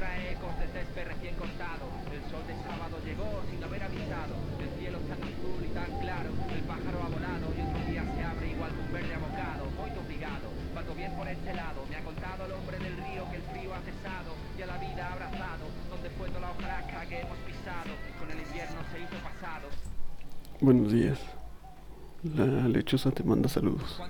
trae ecos de césped recién cortado. El sol de sábado llegó sin haber avisado. El cielo está tan azul y tan claro. El pájaro ha volado y otro día se abre igual que un verde abocado. Muy obligado, pato bien por este lado. Me ha contado el hombre del río que el frío ha cesado y a la vida ha abrazado. Donde fue toda la hojarasca que hemos pisado. Con el invierno se hizo pasado. Buenos días. La lechosa te manda saludos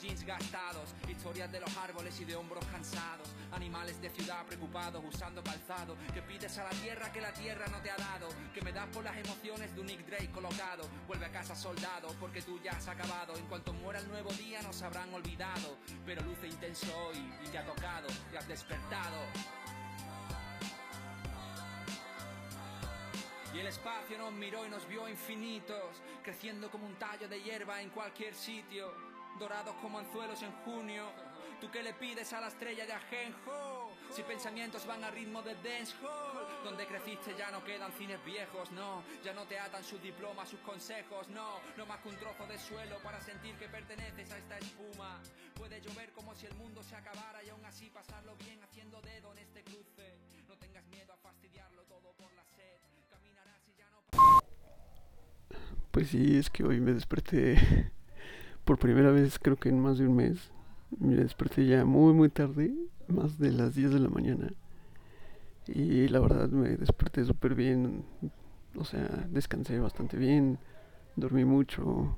jeans gastados? Historias de los árboles y de hombros cansados. Animales de ciudad preocupados usando calzado. Que pides a la tierra que la tierra no te ha dado. Que me das por las emociones de un Nick Drake colocado. Vuelve a casa soldado porque tú ya has acabado. En cuanto muera el nuevo día nos habrán olvidado. Pero luce intenso hoy y te ha tocado. Te has despertado. Y el espacio nos miró y nos vio infinitos, creciendo como un tallo de hierba en cualquier sitio, dorados como anzuelos en junio. ¿Tú qué le pides a la estrella de Ajenjo? Si pensamientos van a ritmo de dancehall, donde creciste ya no quedan cines viejos, no, ya no te atan sus diplomas, sus consejos, no, no más que un trozo de suelo para sentir que perteneces a esta espuma. Puede llover como si el mundo se acabara y aún así pasarlo bien haciendo dedo en este cruce. No tengas miedo a fastidiarlo todo por la sed. Caminarás y ya no Pues sí, es que hoy me desperté por primera vez creo que en más de un mes. Me desperté ya muy muy tarde, más de las 10 de la mañana. Y la verdad me desperté súper bien. O sea, descansé bastante bien, dormí mucho.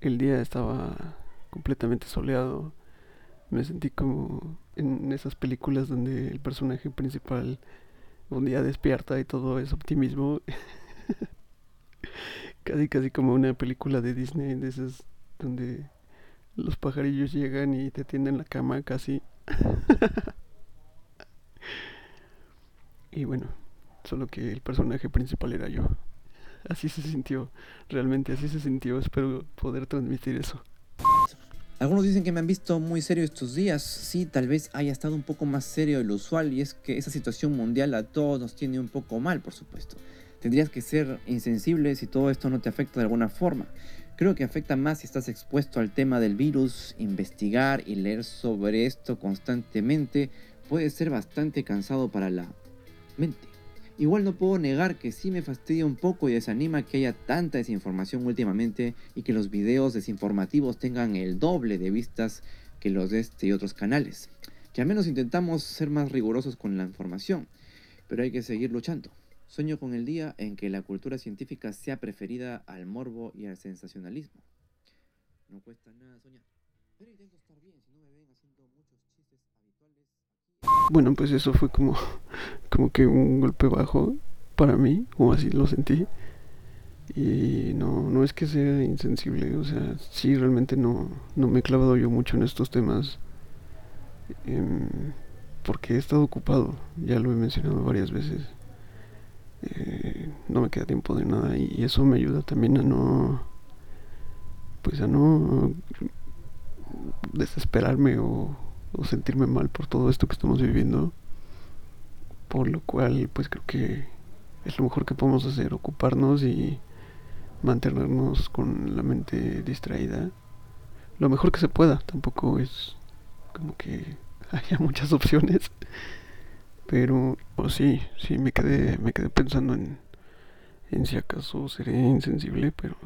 El día estaba completamente soleado. Me sentí como en esas películas donde el personaje principal un día despierta y todo es optimismo. casi casi como una película de Disney de esas donde los pajarillos llegan y te tienden la cama casi. y bueno, solo que el personaje principal era yo. Así se sintió, realmente así se sintió, espero poder transmitir eso. Algunos dicen que me han visto muy serio estos días. Sí, tal vez haya estado un poco más serio de lo usual y es que esa situación mundial a todos nos tiene un poco mal, por supuesto. Tendrías que ser insensible si todo esto no te afecta de alguna forma. Creo que afecta más si estás expuesto al tema del virus, investigar y leer sobre esto constantemente puede ser bastante cansado para la mente. Igual no puedo negar que sí me fastidia un poco y desanima que haya tanta desinformación últimamente y que los videos desinformativos tengan el doble de vistas que los de este y otros canales. Que al menos intentamos ser más rigurosos con la información, pero hay que seguir luchando. Sueño con el día en que la cultura científica sea preferida al morbo y al sensacionalismo. No cuesta nada soñar. Pero intento estar bien si no me ven haciendo muchos chistes habituales. Bueno, pues eso fue como, como que un golpe bajo para mí, o así lo sentí. Y no, no es que sea insensible, o sea, sí realmente no, no me he clavado yo mucho en estos temas. em, porque he estado ocupado, ya lo he mencionado varias veces. No me queda tiempo de nada y eso me ayuda también a no pues a no desesperarme o, o sentirme mal por todo esto que estamos viviendo por lo cual pues creo que es lo mejor que podemos hacer ocuparnos y mantenernos con la mente distraída lo mejor que se pueda. Tampoco es como que haya muchas opciones pero oh, sí sí me quedé me quedé pensando en en si acaso seré insensible pero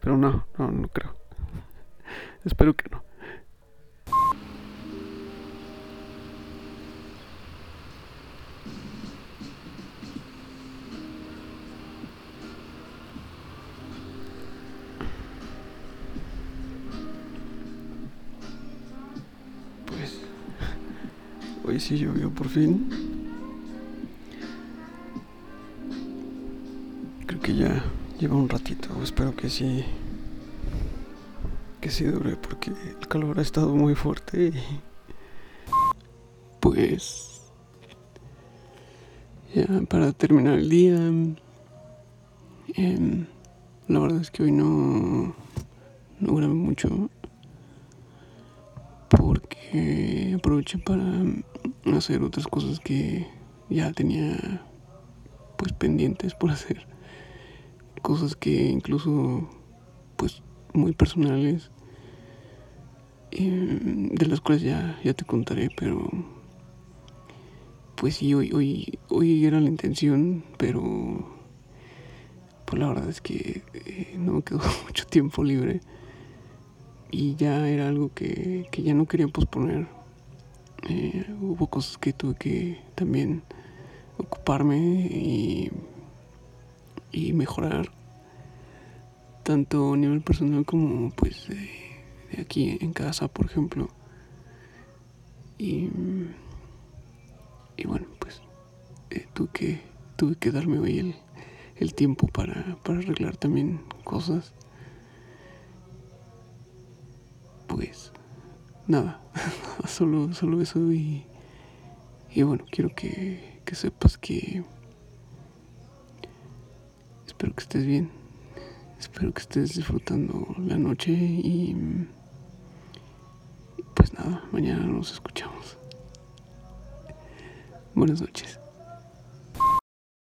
pero no no no creo. Espero que no. Pues hoy sí llovió por fin que ya lleva un ratito. Espero que sí que sí dure porque el calor ha estado muy fuerte pues ya para terminar el día em, la verdad es que hoy no no grabé mucho porque aproveché para hacer otras cosas que ya tenía pues pendientes por hacer cosas que incluso pues muy personales eh, de las cuales ya, ya te contaré pero pues sí hoy, hoy hoy era la intención pero pues la verdad es que eh, no me quedó mucho tiempo libre y ya era algo que, que ya no quería posponer. Eh, hubo cosas que tuve que también ocuparme y, y mejorar tanto a nivel personal como pues de aquí en casa por ejemplo. Y, y bueno pues eh, tuve que tuve que darme hoy el, el tiempo para, para arreglar también cosas. Pues nada, solo, solo eso y, y bueno, quiero que, que sepas que espero que estés bien, espero que estés disfrutando la noche y pues nada, mañana nos escuchamos. Buenas noches.